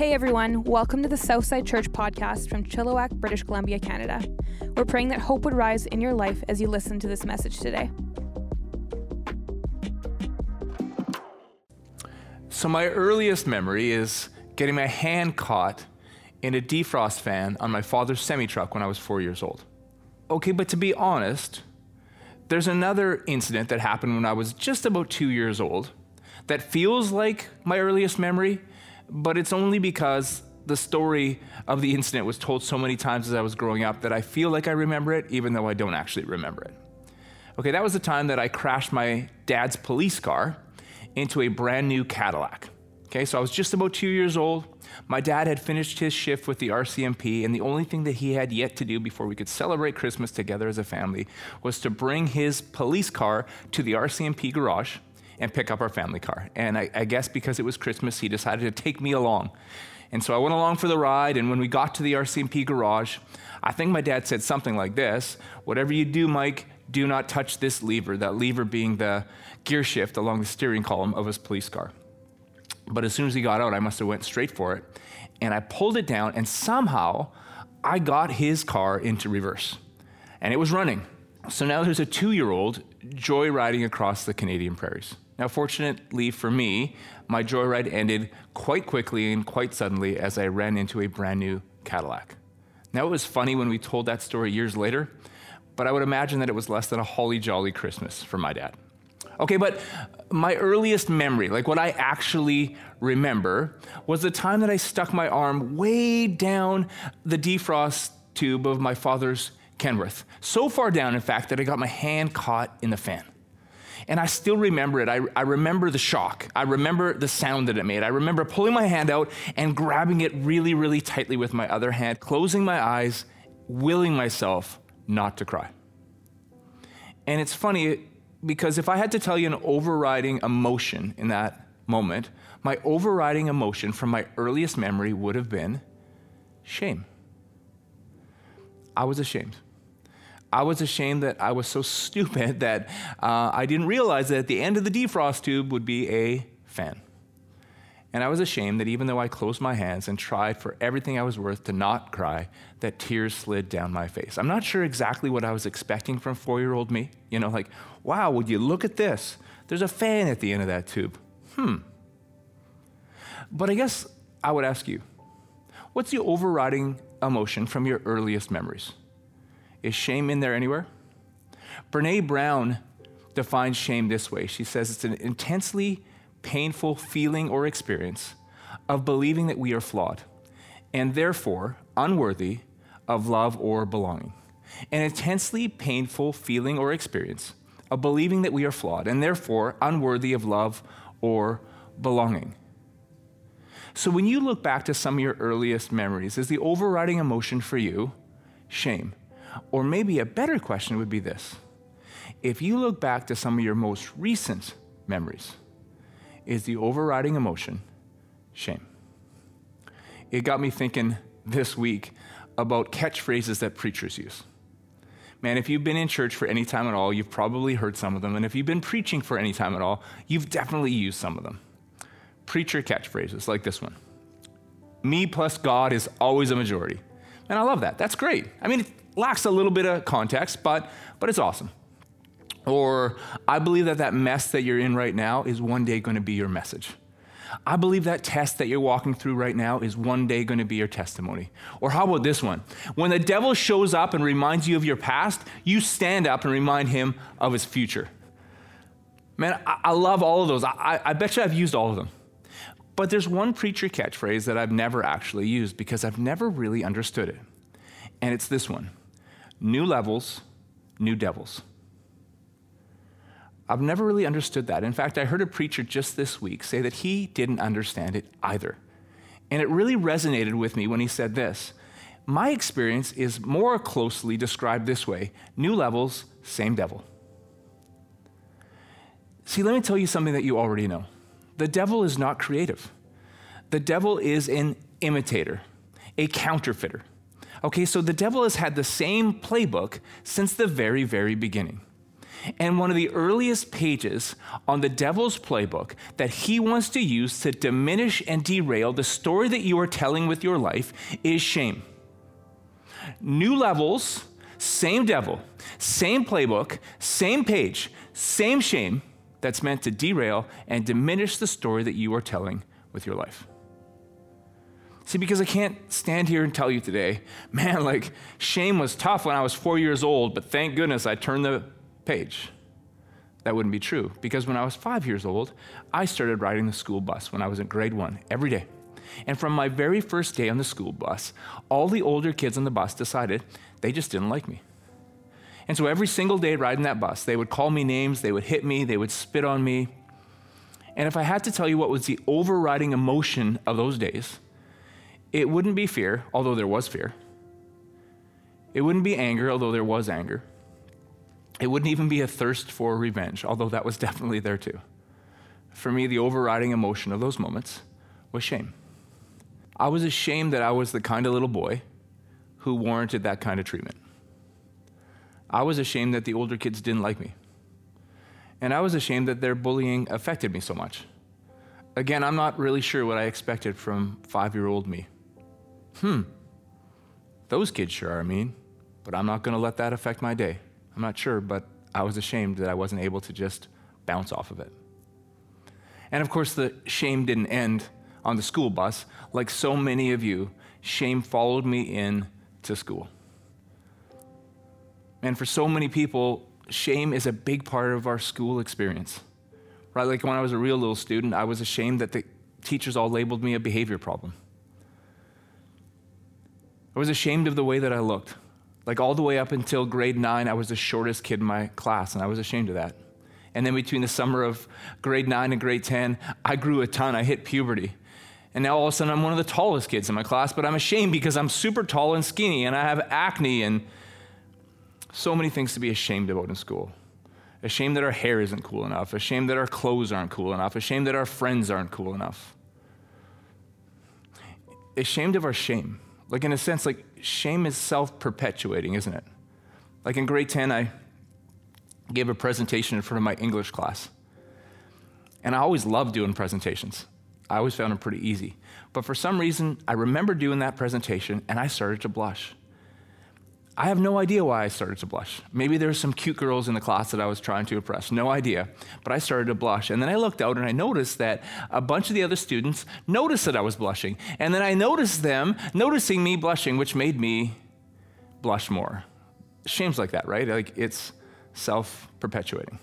Hey everyone, welcome to the Southside Church podcast from Chilliwack, British Columbia, Canada. We're praying that hope would rise in your life as you listen to this message today. So, my earliest memory is getting my hand caught in a defrost fan on my father's semi truck when I was four years old. Okay, but to be honest, there's another incident that happened when I was just about two years old that feels like my earliest memory, but it's only because the story of the incident was told so many times as I was growing up that I feel like I remember it, even though I don't actually remember it. Okay, that was the time that I crashed my dad's police car into a brand new Cadillac. Okay, so I was just about two years old. My dad had finished his shift with the RCMP, and the only thing that he had yet to do before we could celebrate Christmas together as a family was to bring his police car to the RCMP garage and pick up our family car. And I, I guess because it was Christmas, he decided to take me along. And so I went along for the ride, and when we got to the RCMP garage, I think my dad said something like this Whatever you do, Mike, do not touch this lever, that lever being the gear shift along the steering column of his police car. But as soon as he got out, I must have went straight for it. And I pulled it down, and somehow I got his car into reverse. And it was running. So now there's a two year old joyriding across the Canadian prairies. Now, fortunately for me, my joyride ended quite quickly and quite suddenly as I ran into a brand new Cadillac. Now, it was funny when we told that story years later, but I would imagine that it was less than a holly jolly Christmas for my dad. Okay, but my earliest memory, like what I actually remember, was the time that I stuck my arm way down the defrost tube of my father's Kenworth. So far down, in fact, that I got my hand caught in the fan. And I still remember it. I, I remember the shock. I remember the sound that it made. I remember pulling my hand out and grabbing it really, really tightly with my other hand, closing my eyes, willing myself not to cry. And it's funny because if I had to tell you an overriding emotion in that moment, my overriding emotion from my earliest memory would have been shame. I was ashamed. I was ashamed that I was so stupid that uh, I didn't realize that at the end of the defrost tube would be a fan. And I was ashamed that even though I closed my hands and tried for everything I was worth to not cry, that tears slid down my face. I'm not sure exactly what I was expecting from four year old me. You know, like, wow, would you look at this? There's a fan at the end of that tube. Hmm. But I guess I would ask you what's the overriding emotion from your earliest memories? Is shame in there anywhere? Brene Brown defines shame this way. She says it's an intensely painful feeling or experience of believing that we are flawed and therefore unworthy of love or belonging. An intensely painful feeling or experience of believing that we are flawed and therefore unworthy of love or belonging. So, when you look back to some of your earliest memories, is the overriding emotion for you shame? Or maybe a better question would be this if you look back to some of your most recent memories, is the overriding emotion shame? It got me thinking this week about catchphrases that preachers use. Man, if you've been in church for any time at all, you've probably heard some of them. And if you've been preaching for any time at all, you've definitely used some of them. Preacher catchphrases like this one Me plus God is always a majority. And I love that. That's great. I mean, lacks a little bit of context, but, but it's awesome. Or, I believe that that mess that you're in right now is one day going to be your message. I believe that test that you're walking through right now is one day going to be your testimony. Or how about this one? When the devil shows up and reminds you of your past, you stand up and remind him of his future. Man, I, I love all of those. I, I bet you I've used all of them. But there's one preacher catchphrase that I've never actually used because I've never really understood it. And it's this one new levels, new devils. I've never really understood that. In fact, I heard a preacher just this week say that he didn't understand it either. And it really resonated with me when he said this My experience is more closely described this way new levels, same devil. See, let me tell you something that you already know the devil is not creative, the devil is an imitator, a counterfeiter. Okay, so the devil has had the same playbook since the very, very beginning. and one of the earliest pages on the devil's playbook that he wants to use to diminish and derail the story that you are telling with your life is shame. New levels, same devil, same playbook, same page, same shame that's meant to derail and diminish the story that you are telling with your life. See, because I can't stand here and tell you today, man, like shame was tough when I was four years old, but thank goodness I turned the page. That wouldn't be true because when I was five years old, I started riding the school bus when I was in grade one every day. And from my very first day on the school bus, all the older kids on the bus decided they just didn't like me. And so every single day riding that bus, they would call me names, they would hit me, they would spit on me. And if I had to tell you what was the overriding emotion of those days, it wouldn't be fear, although there was fear. It wouldn't be anger, although there was anger. It wouldn't even be a thirst for revenge, although that was definitely there too. For me, the overriding emotion of those moments was shame. I was ashamed that I was the kind of little boy who warranted that kind of treatment. I was ashamed that the older kids didn't like me. And I was ashamed that their bullying affected me so much. Again, I'm not really sure what I expected from five year old me. Hmm, those kids sure are mean, but I'm not going to let that affect my day. I'm not sure, but I was ashamed that I wasn't able to just bounce off of it. And of course, the shame didn't end on the school bus. Like so many of you, shame followed me in to school. And for so many people, shame is a big part of our school experience. Right? Like when I was a real little student, I was ashamed that the teachers all labeled me a behavior problem. I was ashamed of the way that I looked. Like all the way up until grade nine, I was the shortest kid in my class, and I was ashamed of that. And then between the summer of grade nine and grade 10, I grew a ton. I hit puberty. And now all of a sudden, I'm one of the tallest kids in my class, but I'm ashamed because I'm super tall and skinny, and I have acne and so many things to be ashamed about in school. Ashamed that our hair isn't cool enough, ashamed that our clothes aren't cool enough, ashamed that our friends aren't cool enough. Ashamed of our shame. Like, in a sense, like shame is self perpetuating, isn't it? Like in grade 10, I gave a presentation in front of my English class. And I always loved doing presentations. I always found them pretty easy. But for some reason, I remember doing that presentation and I started to blush. I have no idea why I started to blush. Maybe there were some cute girls in the class that I was trying to impress. No idea. But I started to blush. And then I looked out and I noticed that a bunch of the other students noticed that I was blushing. And then I noticed them noticing me blushing, which made me blush more. Shame's like that, right? Like it's self perpetuating.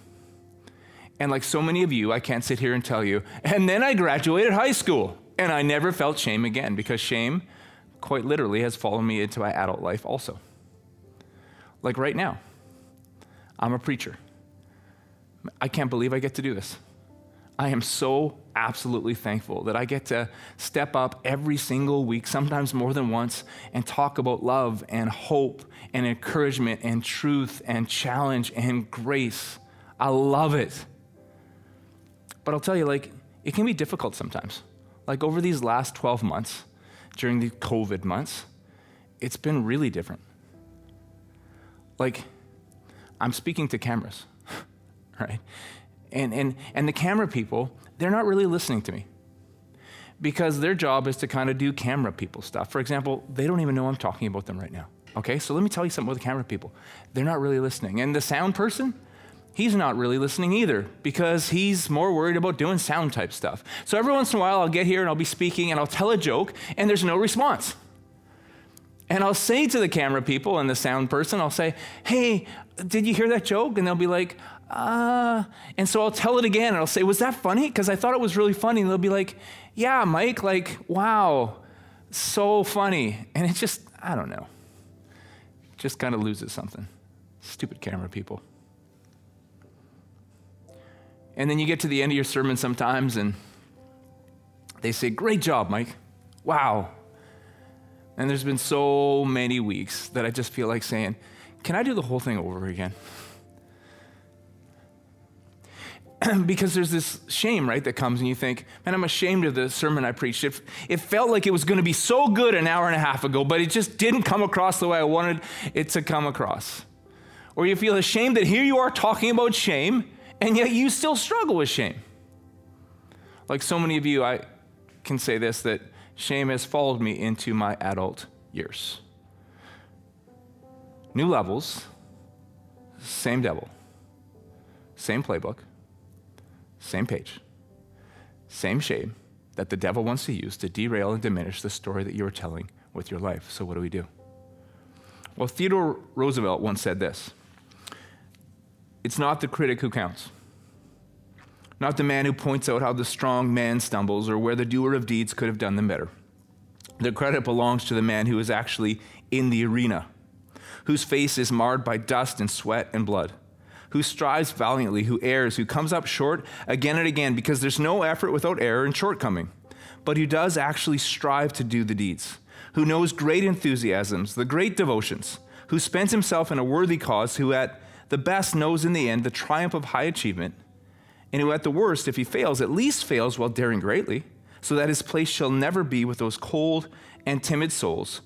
And like so many of you, I can't sit here and tell you. And then I graduated high school and I never felt shame again because shame, quite literally, has followed me into my adult life also. Like right now, I'm a preacher. I can't believe I get to do this. I am so absolutely thankful that I get to step up every single week, sometimes more than once, and talk about love and hope and encouragement and truth and challenge and grace. I love it. But I'll tell you, like, it can be difficult sometimes. Like over these last 12 months, during the COVID months, it's been really different like I'm speaking to cameras, right? And, and, and the camera people, they're not really listening to me because their job is to kind of do camera people stuff. For example, they don't even know I'm talking about them right now. Okay, so let me tell you something about the camera people. They're not really listening. And the sound person, he's not really listening either because he's more worried about doing sound type stuff. So every once in a while, I'll get here and I'll be speaking and I'll tell a joke and there's no response. And I'll say to the camera people and the sound person, I'll say, hey, did you hear that joke? And they'll be like, uh, and so I'll tell it again and I'll say, was that funny? Because I thought it was really funny. And they'll be like, yeah, Mike, like, wow, so funny. And it just, I don't know, just kind of loses something. Stupid camera people. And then you get to the end of your sermon sometimes and they say, great job, Mike. Wow, and there's been so many weeks that I just feel like saying, Can I do the whole thing over again? because there's this shame, right, that comes and you think, man, I'm ashamed of the sermon I preached. It, it felt like it was going to be so good an hour and a half ago, but it just didn't come across the way I wanted it to come across. Or you feel ashamed that here you are talking about shame, and yet you still struggle with shame. Like so many of you, I can say this that shame has followed me into my adult years. New levels, same devil, same playbook, same page, same shame that the devil wants to use to derail and diminish the story that you are telling with your life. So, what do we do? Well, Theodore Roosevelt once said this It's not the critic who counts, not the man who points out how the strong man stumbles or where the doer of deeds could have done them better. The credit belongs to the man who is actually in the arena, whose face is marred by dust and sweat and blood, who strives valiantly, who errs, who comes up short again and again because there's no effort without error and shortcoming, but who does actually strive to do the deeds, who knows great enthusiasms, the great devotions, who spends himself in a worthy cause, who at the best knows in the end the triumph of high achievement, and who at the worst, if he fails, at least fails while daring greatly so that his place shall never be with those cold and timid souls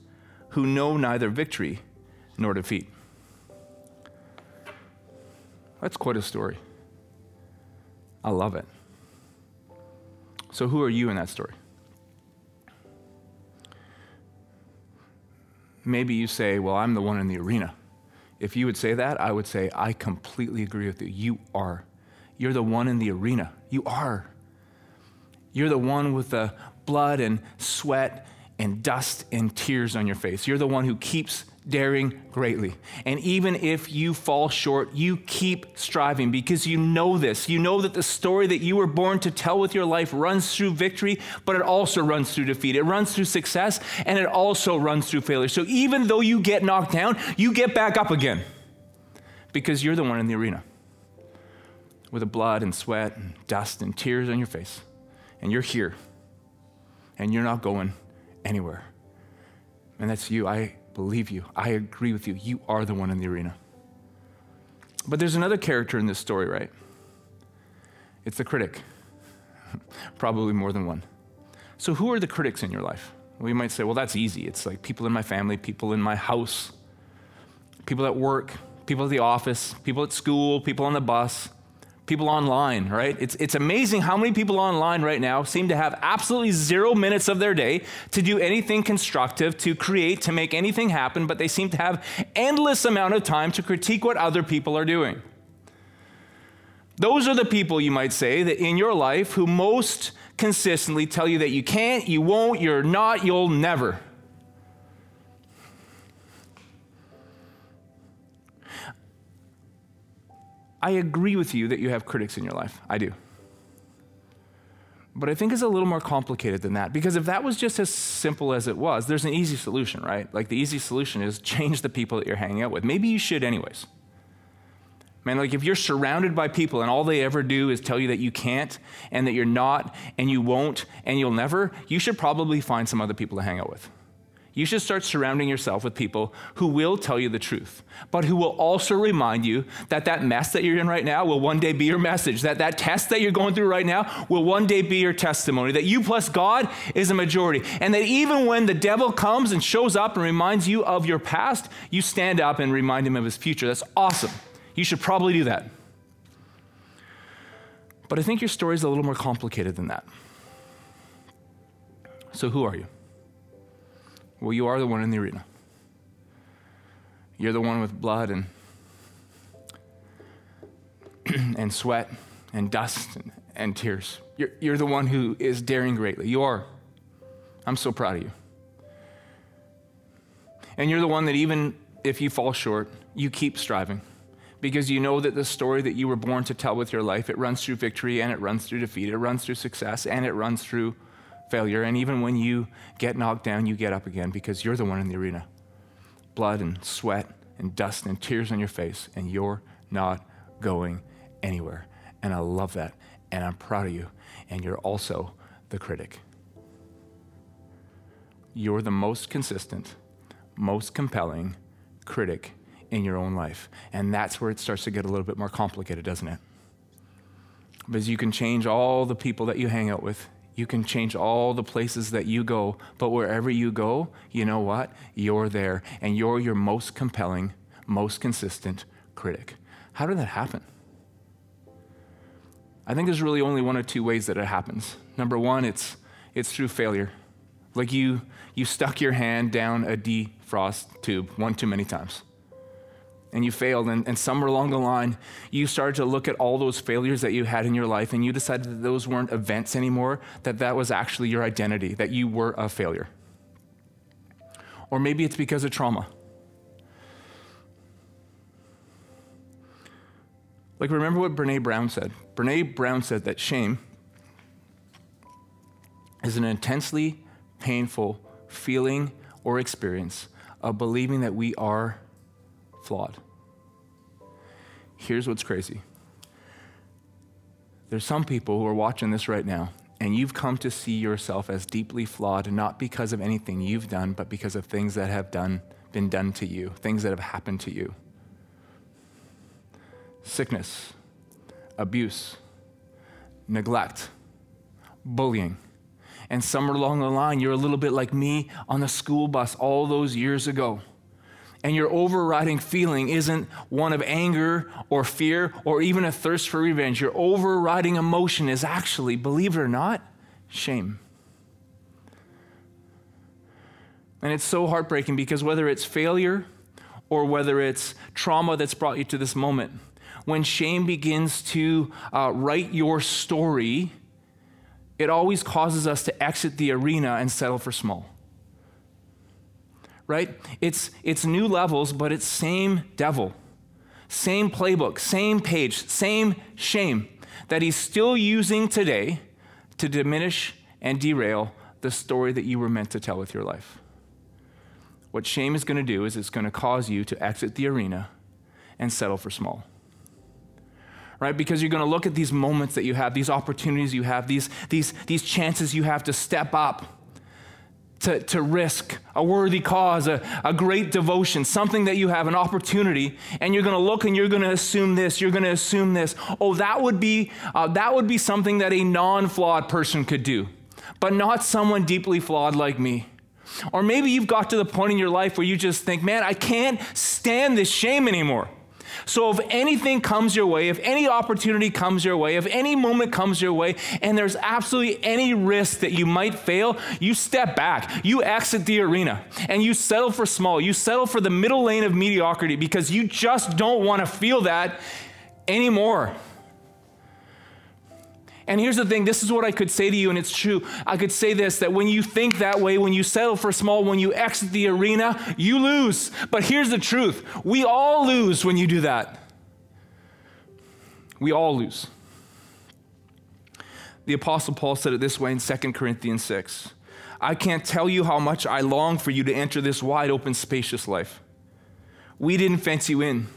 who know neither victory nor defeat. That's quite a story. I love it. So, who are you in that story? Maybe you say, Well, I'm the one in the arena. If you would say that, I would say, I completely agree with you. You are. You're the one in the arena. You are. You're the one with the blood and sweat and dust and tears on your face. You're the one who keeps daring greatly. And even if you fall short, you keep striving because you know this. You know that the story that you were born to tell with your life runs through victory, but it also runs through defeat. It runs through success and it also runs through failure. So even though you get knocked down, you get back up again because you're the one in the arena with the blood and sweat and dust and tears on your face and you're here and you're not going anywhere. And that's you. I believe you. I agree with you. You are the one in the arena. But there's another character in this story, right? It's the critic. Probably more than one. So, who are the critics in your life? You might say, well, that's easy. It's like people in my family, people in my house, people at work, people at the office, people at school, people on the bus people online, right? It's, it's amazing how many people online right now seem to have absolutely zero minutes of their day to do anything constructive, to create, to make anything happen, but they seem to have endless amount of time to critique what other people are doing. Those are the people, you might say, that in your life who most consistently tell you that you can't, you won't, you're not, you'll never. I agree with you that you have critics in your life. I do. But I think it's a little more complicated than that because if that was just as simple as it was, there's an easy solution, right? Like the easy solution is change the people that you're hanging out with. Maybe you should, anyways. Man, like if you're surrounded by people and all they ever do is tell you that you can't and that you're not and you won't and you'll never, you should probably find some other people to hang out with. You should start surrounding yourself with people who will tell you the truth, but who will also remind you that that mess that you're in right now will one day be your message, that that test that you're going through right now will one day be your testimony, that you plus God is a majority, and that even when the devil comes and shows up and reminds you of your past, you stand up and remind him of his future. That's awesome. You should probably do that. But I think your story is a little more complicated than that. So, who are you? Well, you are the one in the arena. You're the one with blood and and sweat and dust and, and tears. You're, you're the one who is daring greatly. You are. I'm so proud of you. And you're the one that even if you fall short, you keep striving because you know that the story that you were born to tell with your life, it runs through victory and it runs through defeat, it runs through success and it runs through failure. And even when you get knocked down, you get up again because you're the one in the arena. Blood and sweat and dust and tears on your face, and you're not going anywhere. And I love that. And I'm proud of you. And you're also the critic. You're the most consistent, most compelling critic in your own life. And that's where it starts to get a little bit more complicated, doesn't it? Because you can change all the people that you hang out with. You can change all the places that you go, but wherever you go, you know what? You're there, and you're your most compelling, most consistent critic. How did that happen? I think there's really only one or two ways that it happens. Number one, it's, it's through failure. Like you, you stuck your hand down a defrost tube one too many times and you failed, and, and somewhere along the line, you started to look at all those failures that you had in your life, and you decided that those weren't events anymore, that that was actually your identity, that you were a failure. Or maybe it's because of trauma. Like, remember what Brene Brown said? Brene Brown said that shame is an intensely painful feeling or experience of believing that we are flawed. Here's what's crazy there's some people who are watching this right now, and you've come to see yourself as deeply flawed, not because of anything you've done, but because of things that have done, been done to you, things that have happened to you. Sickness, abuse, neglect, bullying. And somewhere along the line, you're a little bit like me on the school bus all those years ago and your overriding feeling isn't one of anger or fear or even a thirst for revenge, your overriding emotion is actually, believe it or not, shame. And it's so heartbreaking because whether it's failure or whether it's trauma that's brought you to this moment, when shame begins to uh, write your story, it always causes us to exit the arena and settle for small right? It's, it's new levels, but it's same devil, same playbook, same page, same shame that he's still using today to diminish and derail the story that you were meant to tell with your life. What shame is going to do is it's going to cause you to exit the arena and settle for small. Right? Because you're going to look at these moments that you have, these opportunities you have, these, these, these chances you have to step up to, to risk a worthy cause, a, a great devotion, something that you have an opportunity, and you're going to look and you're going to assume this, you're going to assume this. Oh, that would be uh, that would be something that a non-flawed person could do, but not someone deeply flawed like me. Or maybe you've got to the point in your life where you just think, man, I can't stand this shame anymore. So, if anything comes your way, if any opportunity comes your way, if any moment comes your way, and there's absolutely any risk that you might fail, you step back, you exit the arena, and you settle for small. You settle for the middle lane of mediocrity because you just don't want to feel that anymore. And here's the thing this is what I could say to you, and it's true. I could say this that when you think that way, when you settle for small, when you exit the arena, you lose. But here's the truth we all lose when you do that. We all lose. The Apostle Paul said it this way in 2 Corinthians 6 I can't tell you how much I long for you to enter this wide open, spacious life. We didn't fence you in.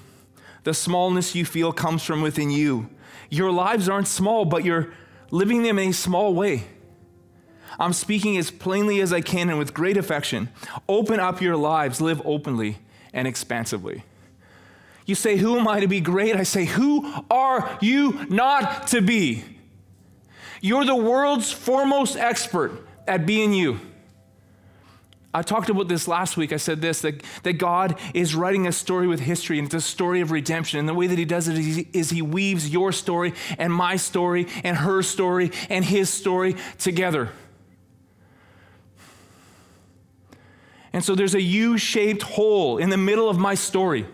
The smallness you feel comes from within you. Your lives aren't small, but you're living them in a small way. I'm speaking as plainly as I can and with great affection. Open up your lives, live openly and expansively. You say, Who am I to be great? I say, Who are you not to be? You're the world's foremost expert at being you. I talked about this last week. I said this that, that God is writing a story with history, and it's a story of redemption. And the way that He does it is he, is he weaves your story and my story and her story and His story together. And so there's a U shaped hole in the middle of my story.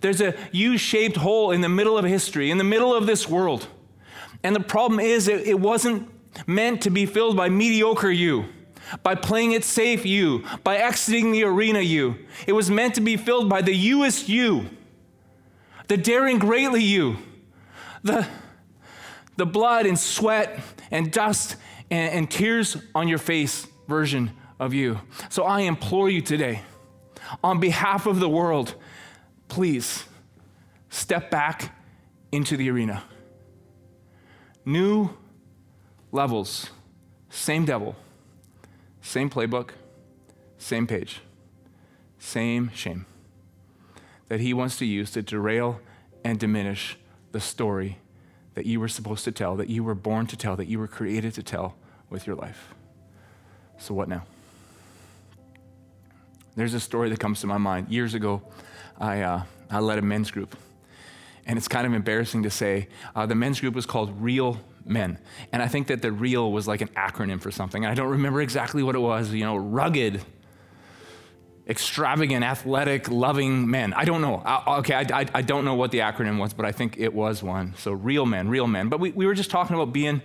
There's a U shaped hole in the middle of history, in the middle of this world. And the problem is, it, it wasn't meant to be filled by mediocre you by playing it safe you, by exiting the arena you. It was meant to be filled by the youest you, the daring greatly you, the, the blood and sweat and dust and, and tears on your face version of you. So I implore you today, on behalf of the world, please step back into the arena. New levels, same devil same playbook, same page, same shame that he wants to use to derail and diminish the story that you were supposed to tell, that you were born to tell, that you were created to tell with your life. So, what now? There's a story that comes to my mind. Years ago, I, uh, I led a men's group. and it's kind of embarrassing to say. Uh, the men's group was called Real Men. And I think that the real was like an acronym for something. I don't remember exactly what it was, you know, rugged, extravagant, athletic, loving men. I don't know. I, okay, I, I, I, don't know what the acronym was, but I think it was one. So, real men, real men. But we, we were just talking about being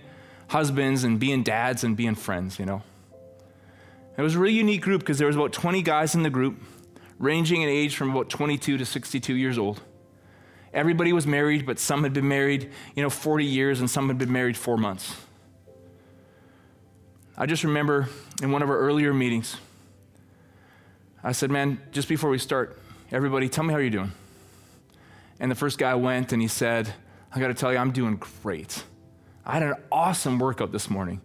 husbands and being dads and being friends, you know. It was a really unique group because there was about 20 guys in the group, ranging in age from about 22 to 62 years old. Everybody was married, but some had been married, you know, 40 years and some had been married four months. I just remember in one of our earlier meetings, I said, Man, just before we start, everybody, tell me how you're doing. And the first guy went and he said, I got to tell you, I'm doing great. I had an awesome workout this morning,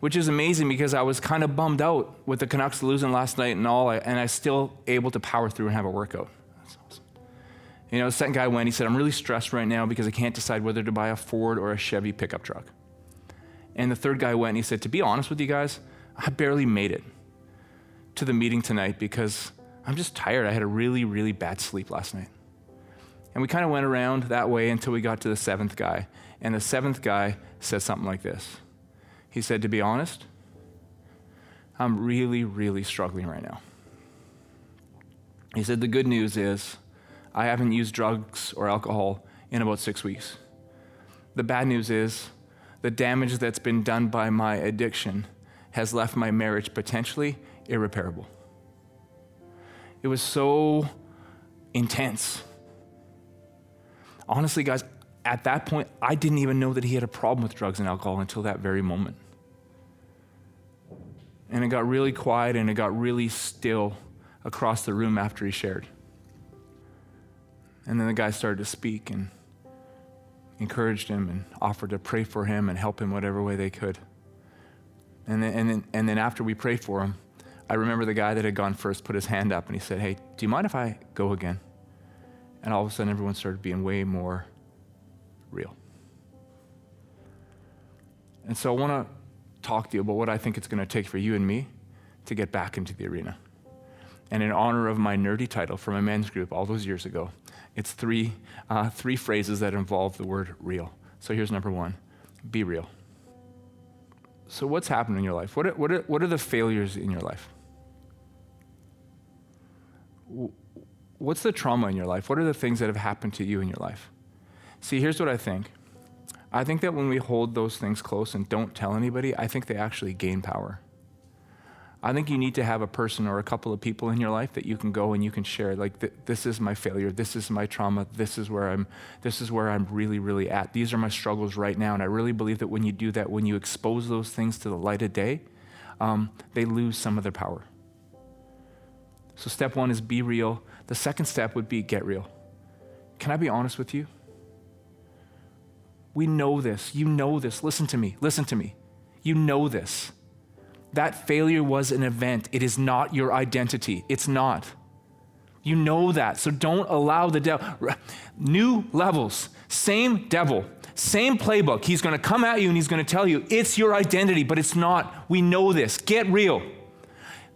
which is amazing because I was kind of bummed out with the Canucks losing last night and all, and I still able to power through and have a workout. You know, the second guy went, he said, I'm really stressed right now because I can't decide whether to buy a Ford or a Chevy pickup truck. And the third guy went and he said, To be honest with you guys, I barely made it to the meeting tonight because I'm just tired. I had a really, really bad sleep last night. And we kind of went around that way until we got to the seventh guy. And the seventh guy said something like this He said, To be honest, I'm really, really struggling right now. He said, The good news is I haven't used drugs or alcohol in about six weeks. The bad news is the damage that's been done by my addiction has left my marriage potentially irreparable. It was so intense. Honestly, guys, at that point, I didn't even know that he had a problem with drugs and alcohol until that very moment. And it got really quiet and it got really still across the room after he shared. And then the guy started to speak and encouraged him and offered to pray for him and help him whatever way they could. And then, and then, and then after we prayed for him, I remember the guy that had gone first put his hand up and he said, Hey, do you mind if I go again? And all of a sudden, everyone started being way more real. And so I want to talk to you about what I think it's going to take for you and me to get back into the arena. And in honor of my nerdy title from a men's group all those years ago, it's three, uh, three phrases that involve the word real. So here's number one be real. So, what's happened in your life? What are, what are, what are the failures in your life? What's the trauma in your life? What are the things that have happened to you in your life? See, here's what I think. I think that when we hold those things close and don't tell anybody, I think they actually gain power. I think you need to have a person or a couple of people in your life that you can go and you can share like this is my failure, this is my trauma, this is where I'm this is where I'm really really at. These are my struggles right now and I really believe that when you do that when you expose those things to the light of day, um, they lose some of their power. So step 1 is be real. The second step would be get real. Can I be honest with you? We know this. You know this. Listen to me. Listen to me. You know this. That failure was an event. It is not your identity. It's not. You know that. So don't allow the devil. New levels, same devil, same playbook. He's going to come at you and he's going to tell you it's your identity, but it's not. We know this. Get real.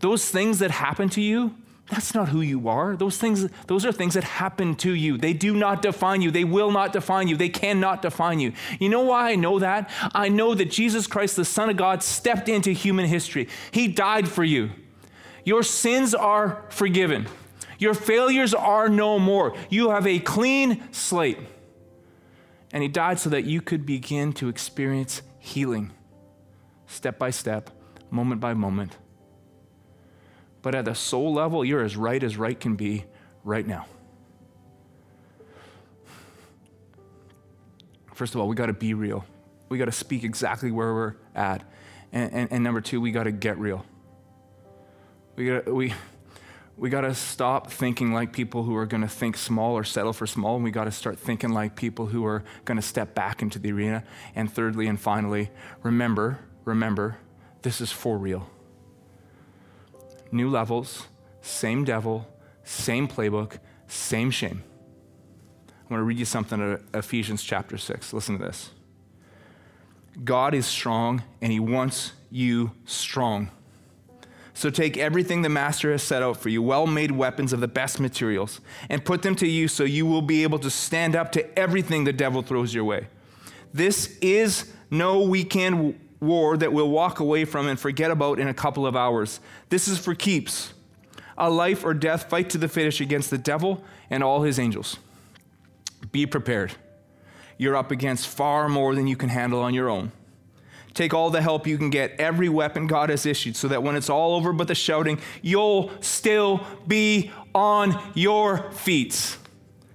Those things that happen to you, that's not who you are. Those things, those are things that happen to you. They do not define you. They will not define you. They cannot define you. You know why I know that? I know that Jesus Christ, the Son of God, stepped into human history. He died for you. Your sins are forgiven. Your failures are no more. You have a clean slate. And He died so that you could begin to experience healing step by step, moment by moment but at the soul level, you're as right as right can be right now. First of all, we got to be real. We got to speak exactly where we're at. And, and, and number two, we got to get real. We got we, we got to stop thinking like people who are going to think small or settle for small, and we got to start thinking like people who are going to step back into the arena. And thirdly and finally, remember, remember, this is for real new levels, same devil, same playbook, same shame. I want to read you something Ephesians chapter 6. Listen to this. God is strong and he wants you strong. So take everything the master has set out for you, well made weapons of the best materials, and put them to use so you will be able to stand up to everything the devil throws your way. This is no weekend war that we'll walk away from and forget about in a couple of hours. This is for keeps. A life or death fight to the finish against the devil and all his angels. Be prepared. You're up against far more than you can handle on your own. Take all the help you can get, every weapon God has issued, so that when it's all over but the shouting, you'll still be on your feet.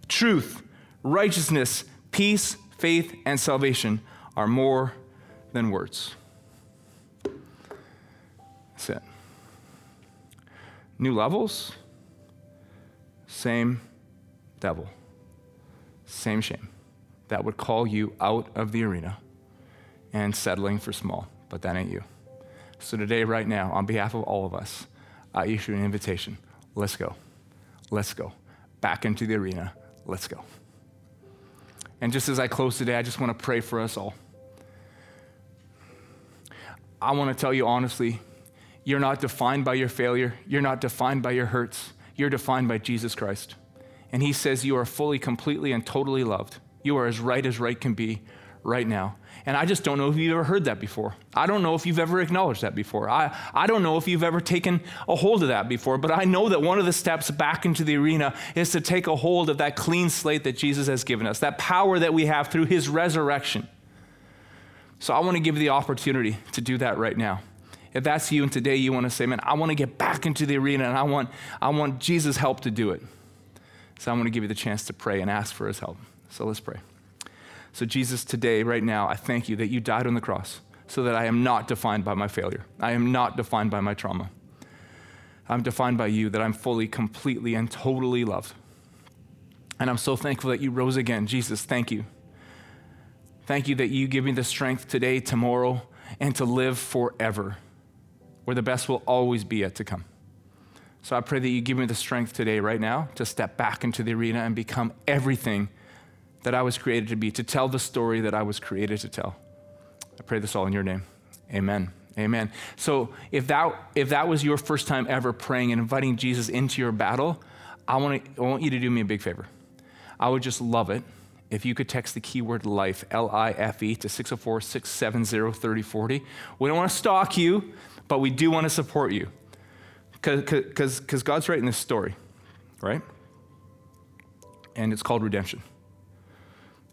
Truth, righteousness, peace, faith, and salvation are more than words. That's it. New levels, same devil, same shame. That would call you out of the arena and settling for small, but that ain't you. So today, right now, on behalf of all of us, I issue an invitation. Let's go. Let's go. Back into the arena. Let's go. And just as I close today, I just want to pray for us all. I want to tell you honestly, you're not defined by your failure. You're not defined by your hurts. You're defined by Jesus Christ. And He says you are fully, completely, and totally loved. You are as right as right can be right now. And I just don't know if you've ever heard that before. I don't know if you've ever acknowledged that before. I, I don't know if you've ever taken a hold of that before, but I know that one of the steps back into the arena is to take a hold of that clean slate that Jesus has given us, that power that we have through his resurrection. So I want to give you the opportunity to do that right now. If that's you and today you want to say, man, I want to get back into the arena and I want, I want Jesus' help to do it. So I want to give you the chance to pray and ask for his help. So let's pray. So, Jesus, today, right now, I thank you that you died on the cross so that I am not defined by my failure. I am not defined by my trauma. I'm defined by you, that I'm fully, completely, and totally loved. And I'm so thankful that you rose again. Jesus, thank you. Thank you that you give me the strength today, tomorrow, and to live forever, where the best will always be yet to come. So I pray that you give me the strength today, right now, to step back into the arena and become everything that I was created to be, to tell the story that I was created to tell. I pray this all in your name. Amen. Amen. So if that if that was your first time ever praying and inviting Jesus into your battle, I want to I want you to do me a big favor. I would just love it if you could text the keyword life, L I F E, to 604 670 3040. We don't want to stalk you, but we do want to support you. Because God's writing this story, right? And it's called redemption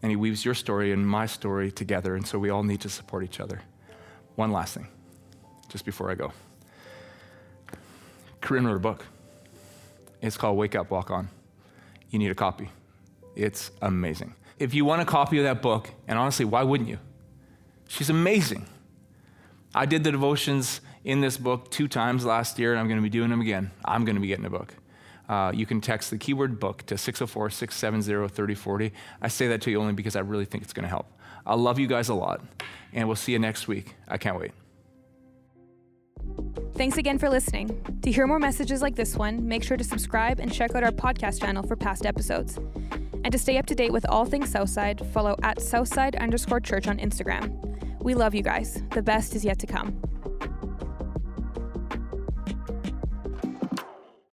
and he weaves your story and my story together, and so we all need to support each other. One last thing, just before I go. Corinne wrote a book. It's called Wake Up, Walk On. You need a copy. It's amazing. If you want a copy of that book, and honestly, why wouldn't you? She's amazing. I did the devotions in this book two times last year, and I'm going to be doing them again. I'm going to be getting a book uh, you can text the keyword book to 604 670 3040. I say that to you only because I really think it's going to help. I love you guys a lot, and we'll see you next week. I can't wait. Thanks again for listening. To hear more messages like this one, make sure to subscribe and check out our podcast channel for past episodes. And to stay up to date with all things Southside, follow at Southside underscore church on Instagram. We love you guys. The best is yet to come.